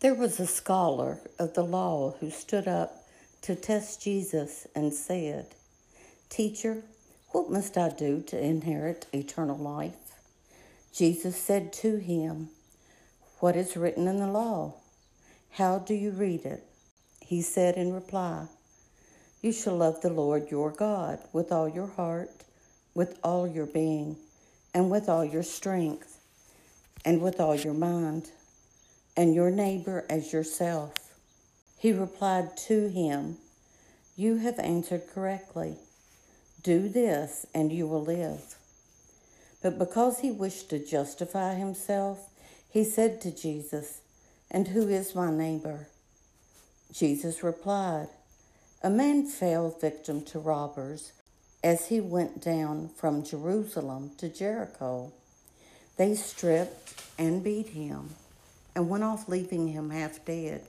There was a scholar of the law who stood up to test Jesus and said, Teacher, what must I do to inherit eternal life? Jesus said to him, What is written in the law? How do you read it? He said in reply, You shall love the Lord your God with all your heart, with all your being, and with all your strength, and with all your mind and your neighbor as yourself. He replied to him, You have answered correctly. Do this, and you will live. But because he wished to justify himself, he said to Jesus, And who is my neighbor? Jesus replied, A man fell victim to robbers as he went down from Jerusalem to Jericho. They stripped and beat him and went off, leaving him half dead.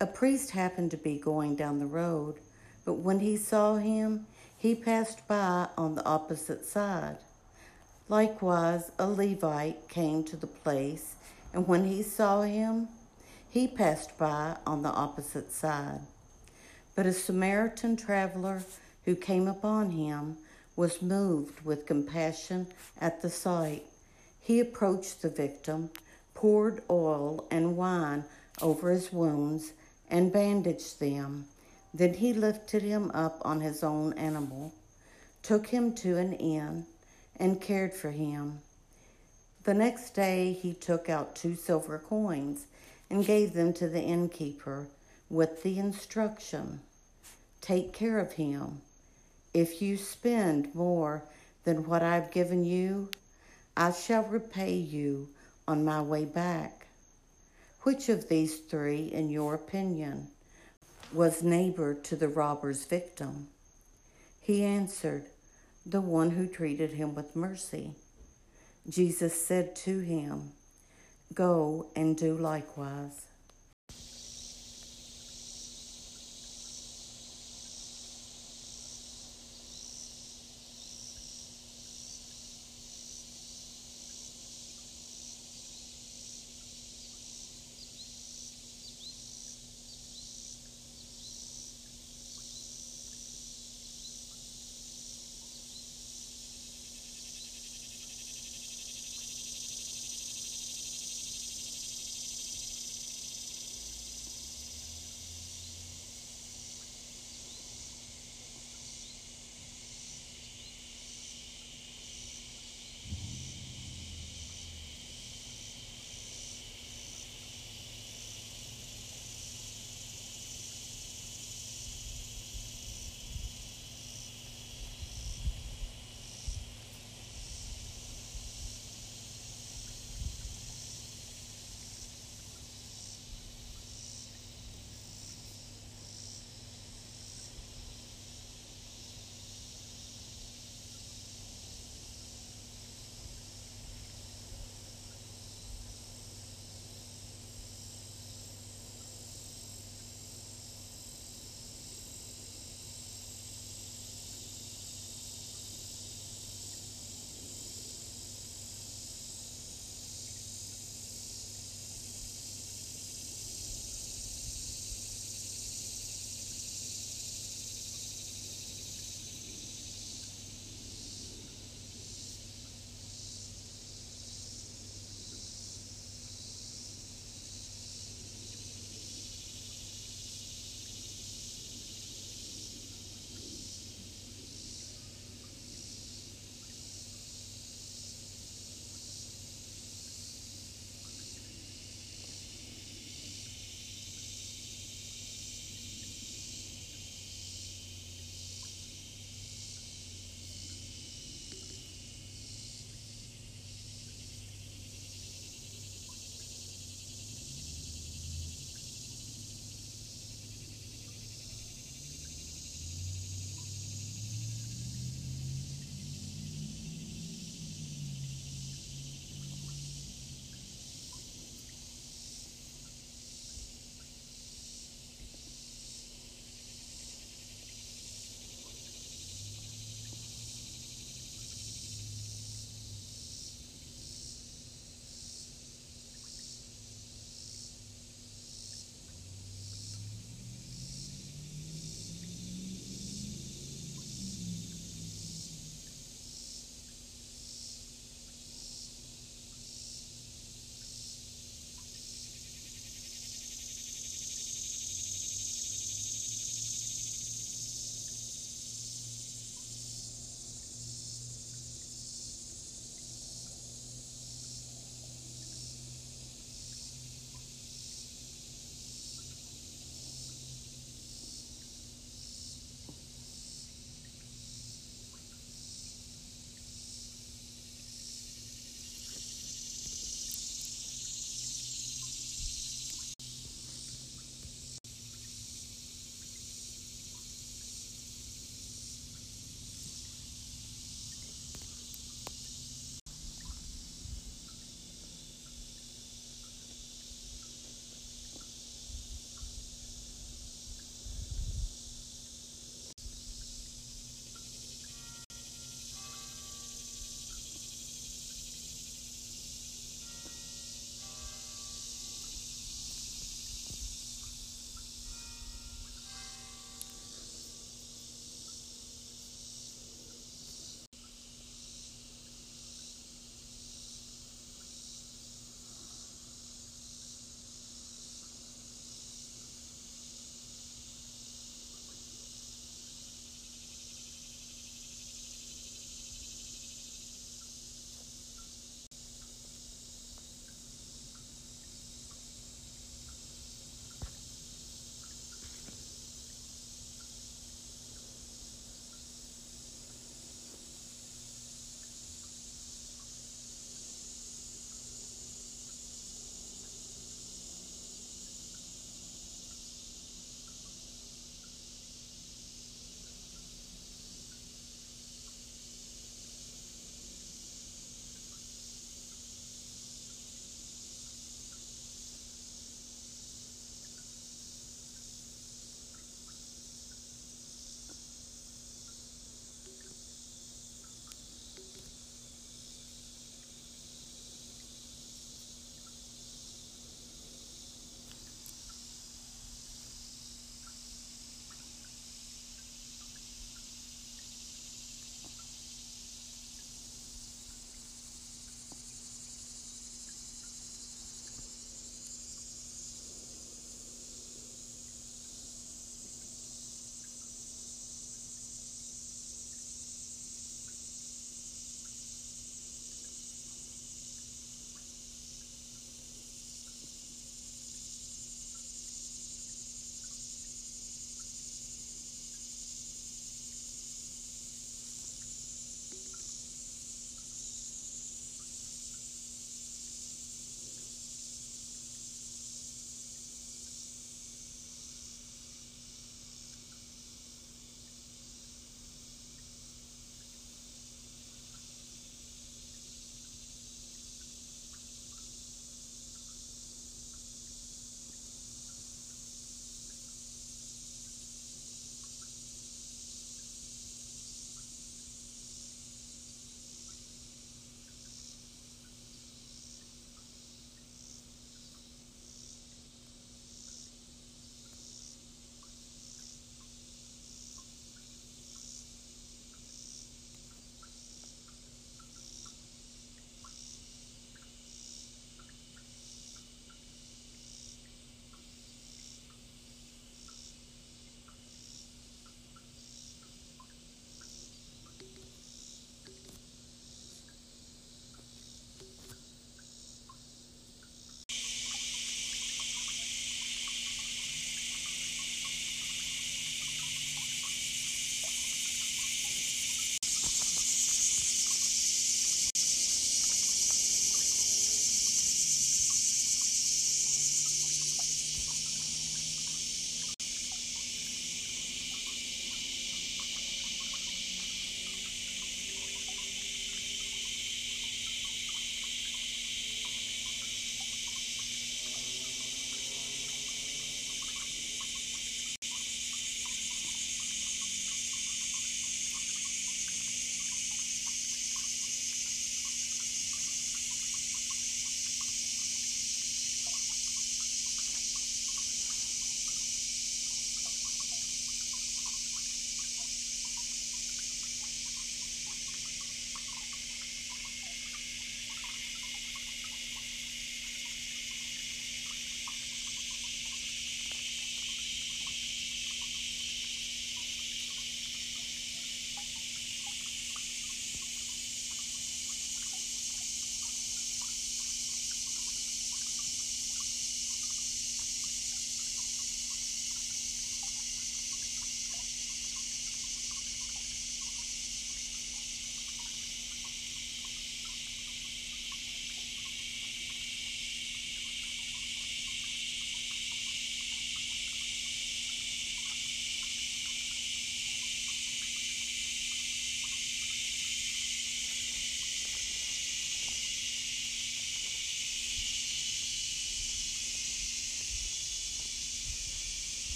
A priest happened to be going down the road, but when he saw him, he passed by on the opposite side. Likewise, a Levite came to the place, and when he saw him, he passed by on the opposite side. But a Samaritan traveler who came upon him was moved with compassion at the sight. He approached the victim poured oil and wine over his wounds, and bandaged them. Then he lifted him up on his own animal, took him to an inn, and cared for him. The next day he took out two silver coins and gave them to the innkeeper with the instruction Take care of him. If you spend more than what I've given you, I shall repay you on my way back. Which of these three, in your opinion, was neighbor to the robber's victim? He answered, The one who treated him with mercy. Jesus said to him, Go and do likewise.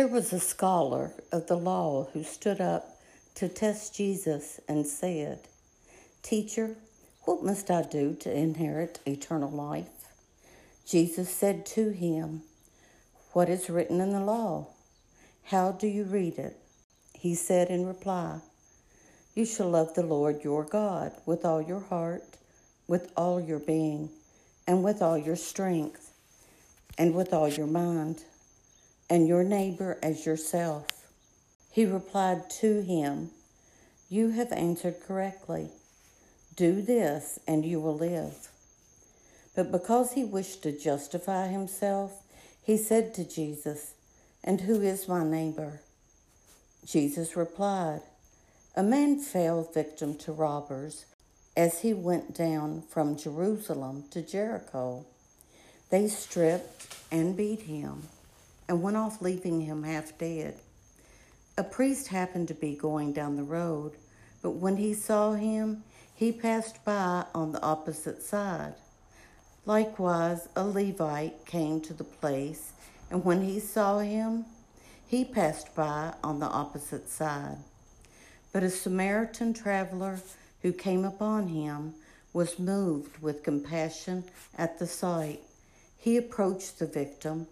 There was a scholar of the law who stood up to test Jesus and said, Teacher, what must I do to inherit eternal life? Jesus said to him, What is written in the law? How do you read it? He said in reply, You shall love the Lord your God with all your heart, with all your being, and with all your strength, and with all your mind and your neighbor as yourself. He replied to him, You have answered correctly. Do this, and you will live. But because he wished to justify himself, he said to Jesus, And who is my neighbor? Jesus replied, A man fell victim to robbers as he went down from Jerusalem to Jericho. They stripped and beat him and went off, leaving him half dead. A priest happened to be going down the road, but when he saw him, he passed by on the opposite side. Likewise, a Levite came to the place, and when he saw him, he passed by on the opposite side. But a Samaritan traveler who came upon him was moved with compassion at the sight. He approached the victim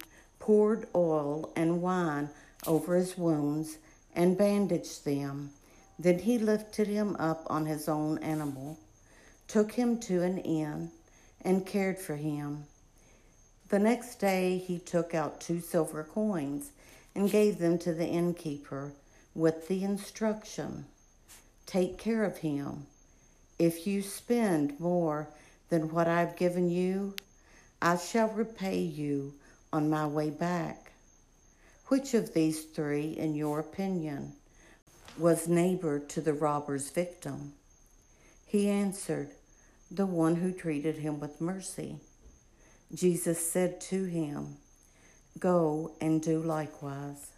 poured oil and wine over his wounds and bandaged them. Then he lifted him up on his own animal, took him to an inn, and cared for him. The next day he took out two silver coins and gave them to the innkeeper with the instruction Take care of him. If you spend more than what I've given you, I shall repay you on my way back. Which of these three, in your opinion, was neighbor to the robber's victim? He answered, The one who treated him with mercy. Jesus said to him, Go and do likewise.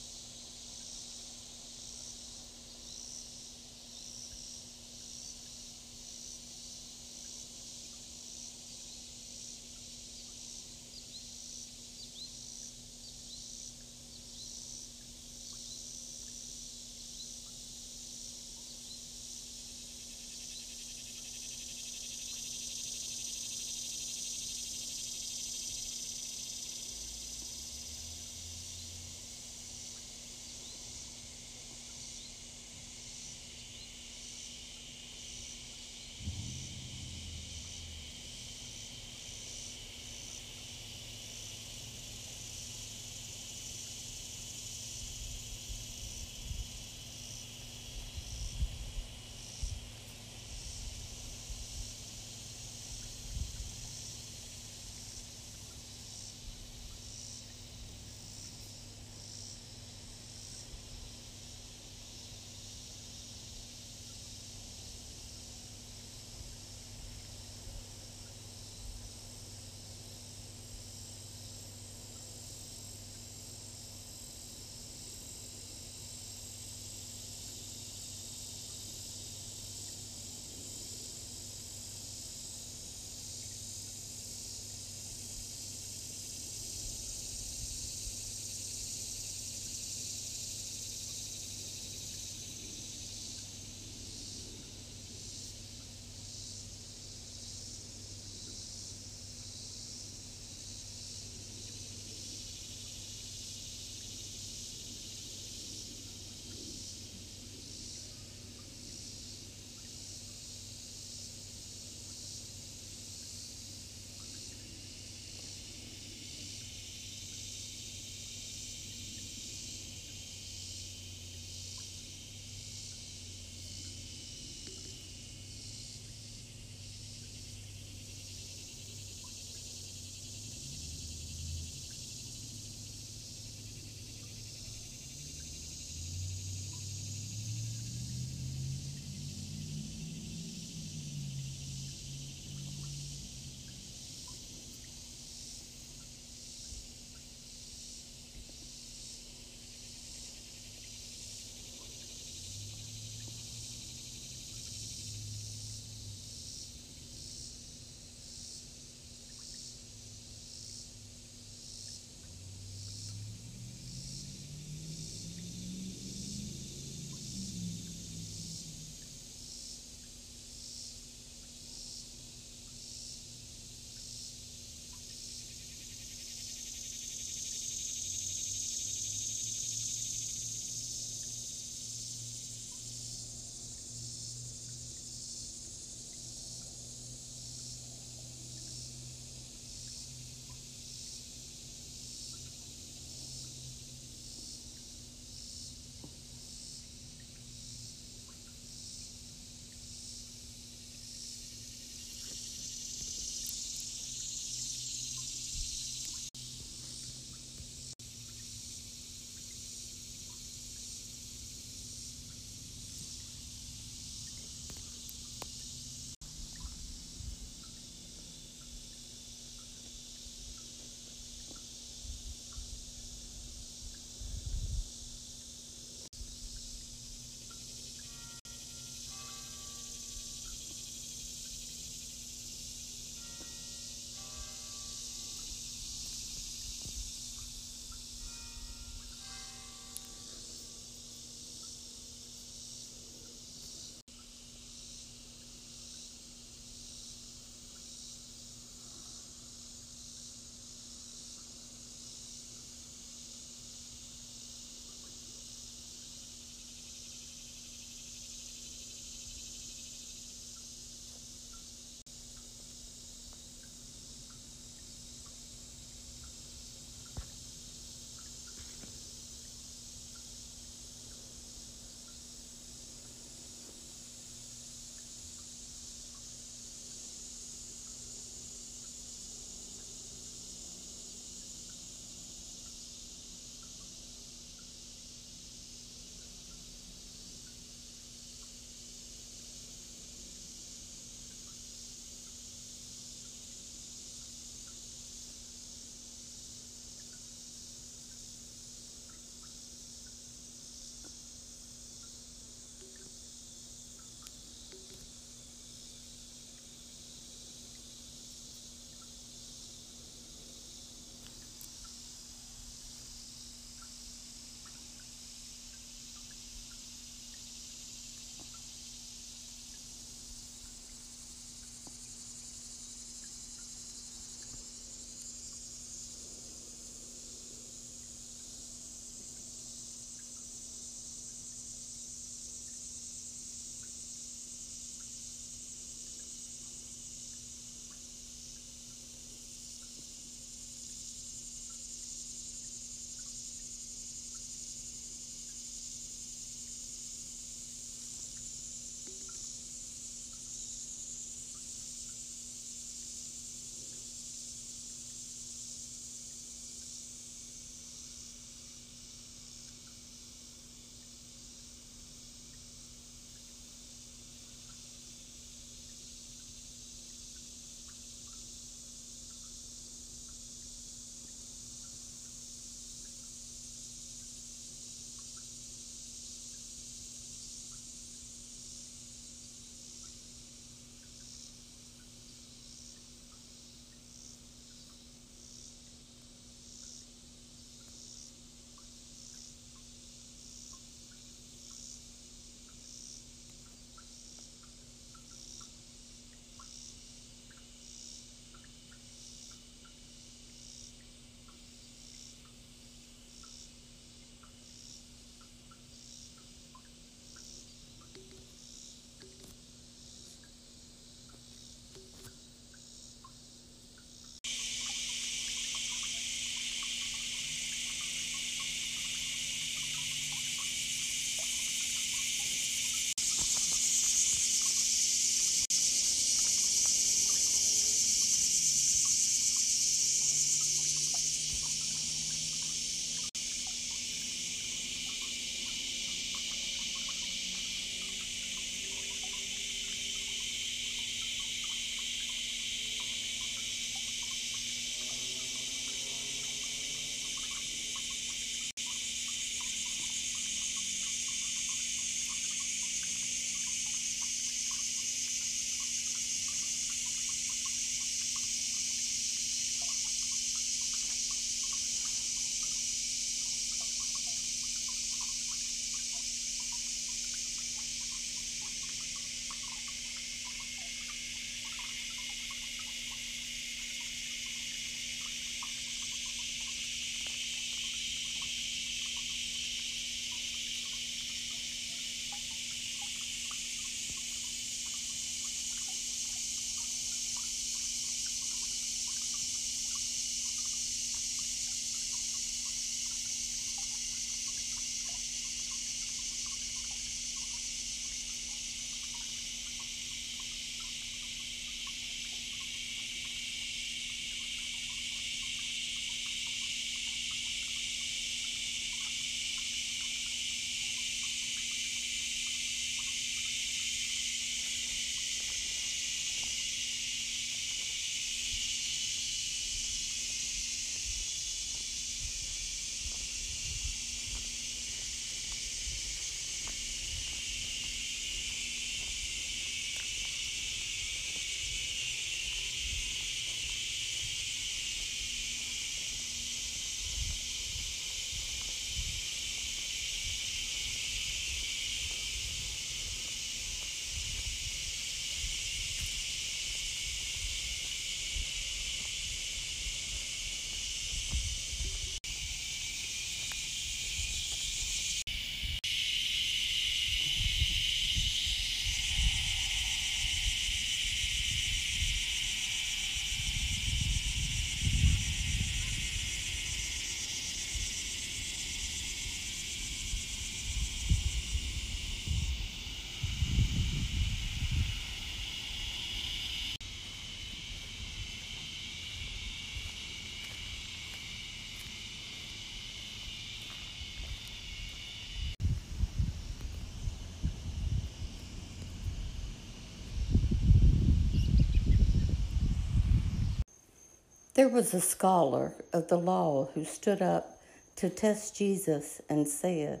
There was a scholar of the law who stood up to test Jesus and said,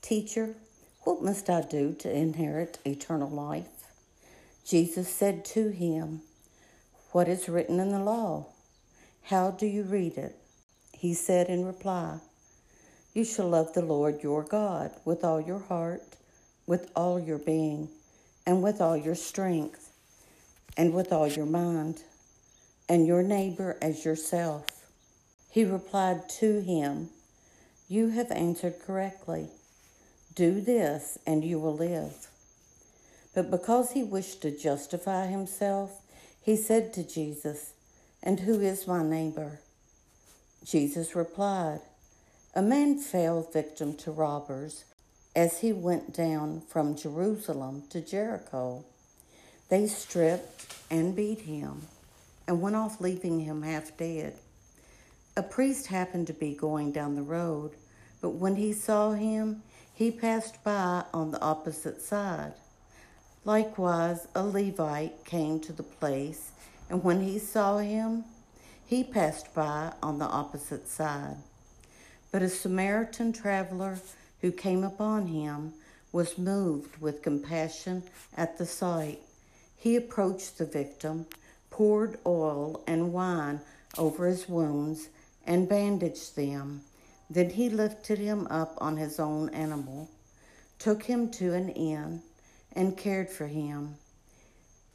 Teacher, what must I do to inherit eternal life? Jesus said to him, What is written in the law? How do you read it? He said in reply, You shall love the Lord your God with all your heart, with all your being, and with all your strength, and with all your mind and your neighbor as yourself. He replied to him, You have answered correctly. Do this, and you will live. But because he wished to justify himself, he said to Jesus, And who is my neighbor? Jesus replied, A man fell victim to robbers as he went down from Jerusalem to Jericho. They stripped and beat him and went off, leaving him half dead. A priest happened to be going down the road, but when he saw him, he passed by on the opposite side. Likewise, a Levite came to the place, and when he saw him, he passed by on the opposite side. But a Samaritan traveler who came upon him was moved with compassion at the sight. He approached the victim poured oil and wine over his wounds, and bandaged them. Then he lifted him up on his own animal, took him to an inn, and cared for him.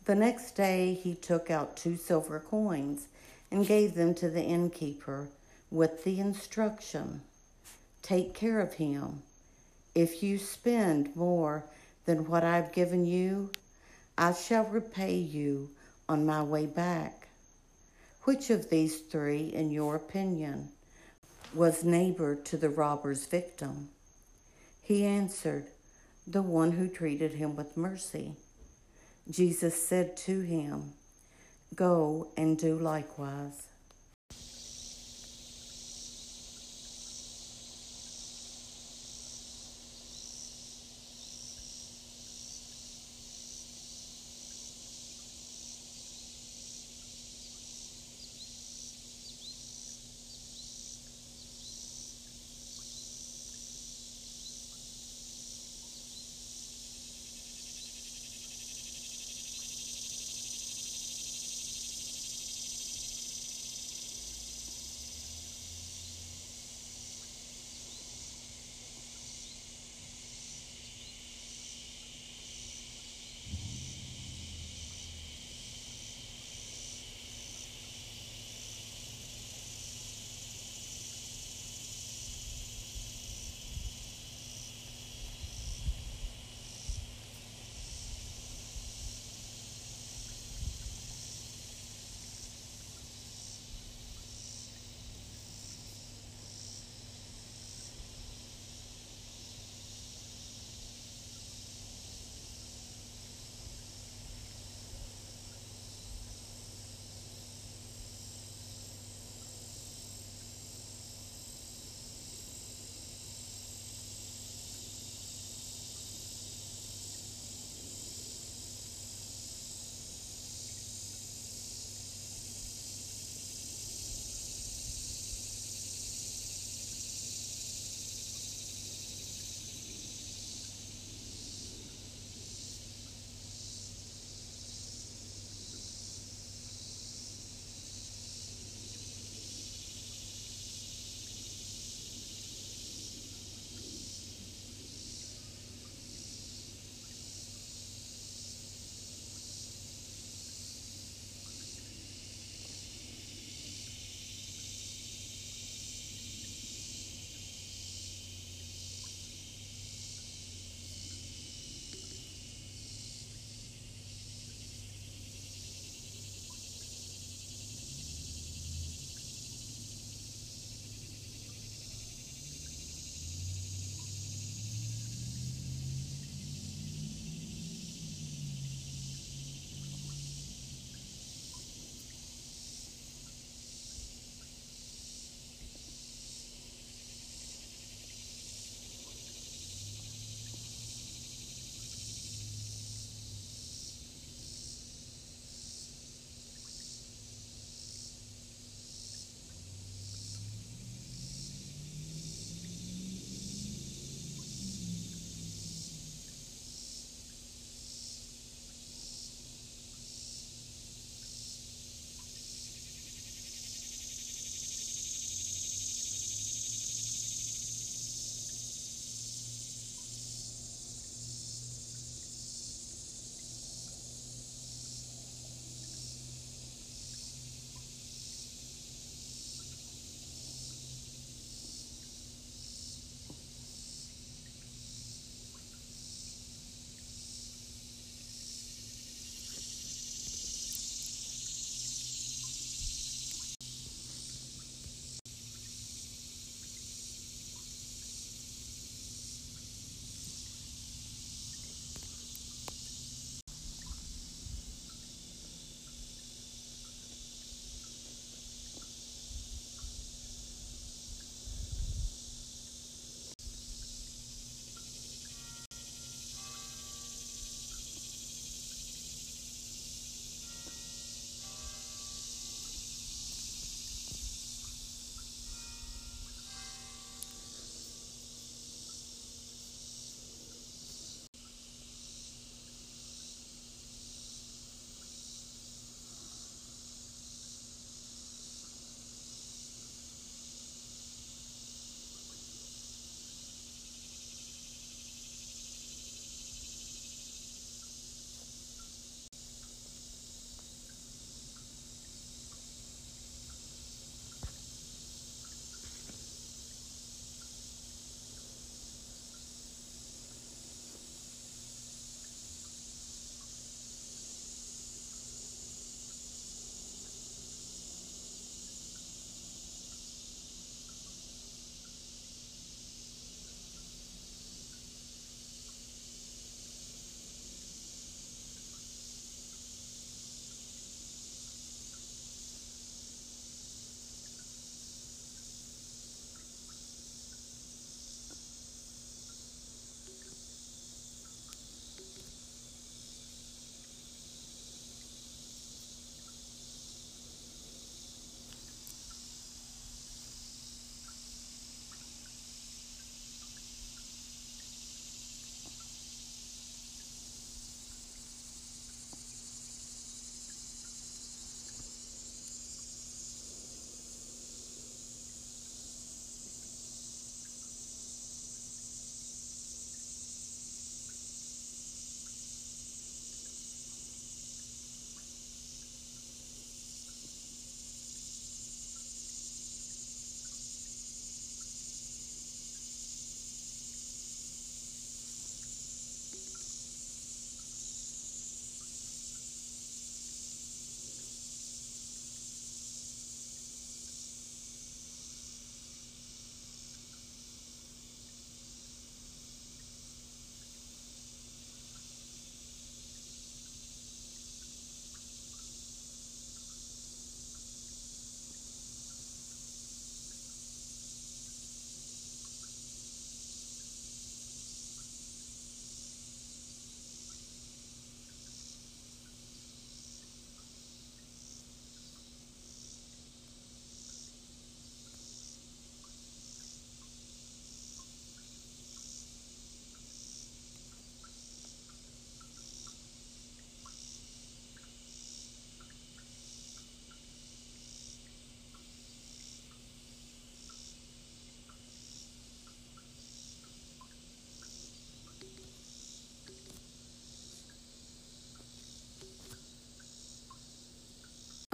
The next day he took out two silver coins and gave them to the innkeeper with the instruction Take care of him. If you spend more than what I've given you, I shall repay you on my way back. Which of these three, in your opinion, was neighbor to the robber's victim? He answered, The one who treated him with mercy. Jesus said to him, Go and do likewise.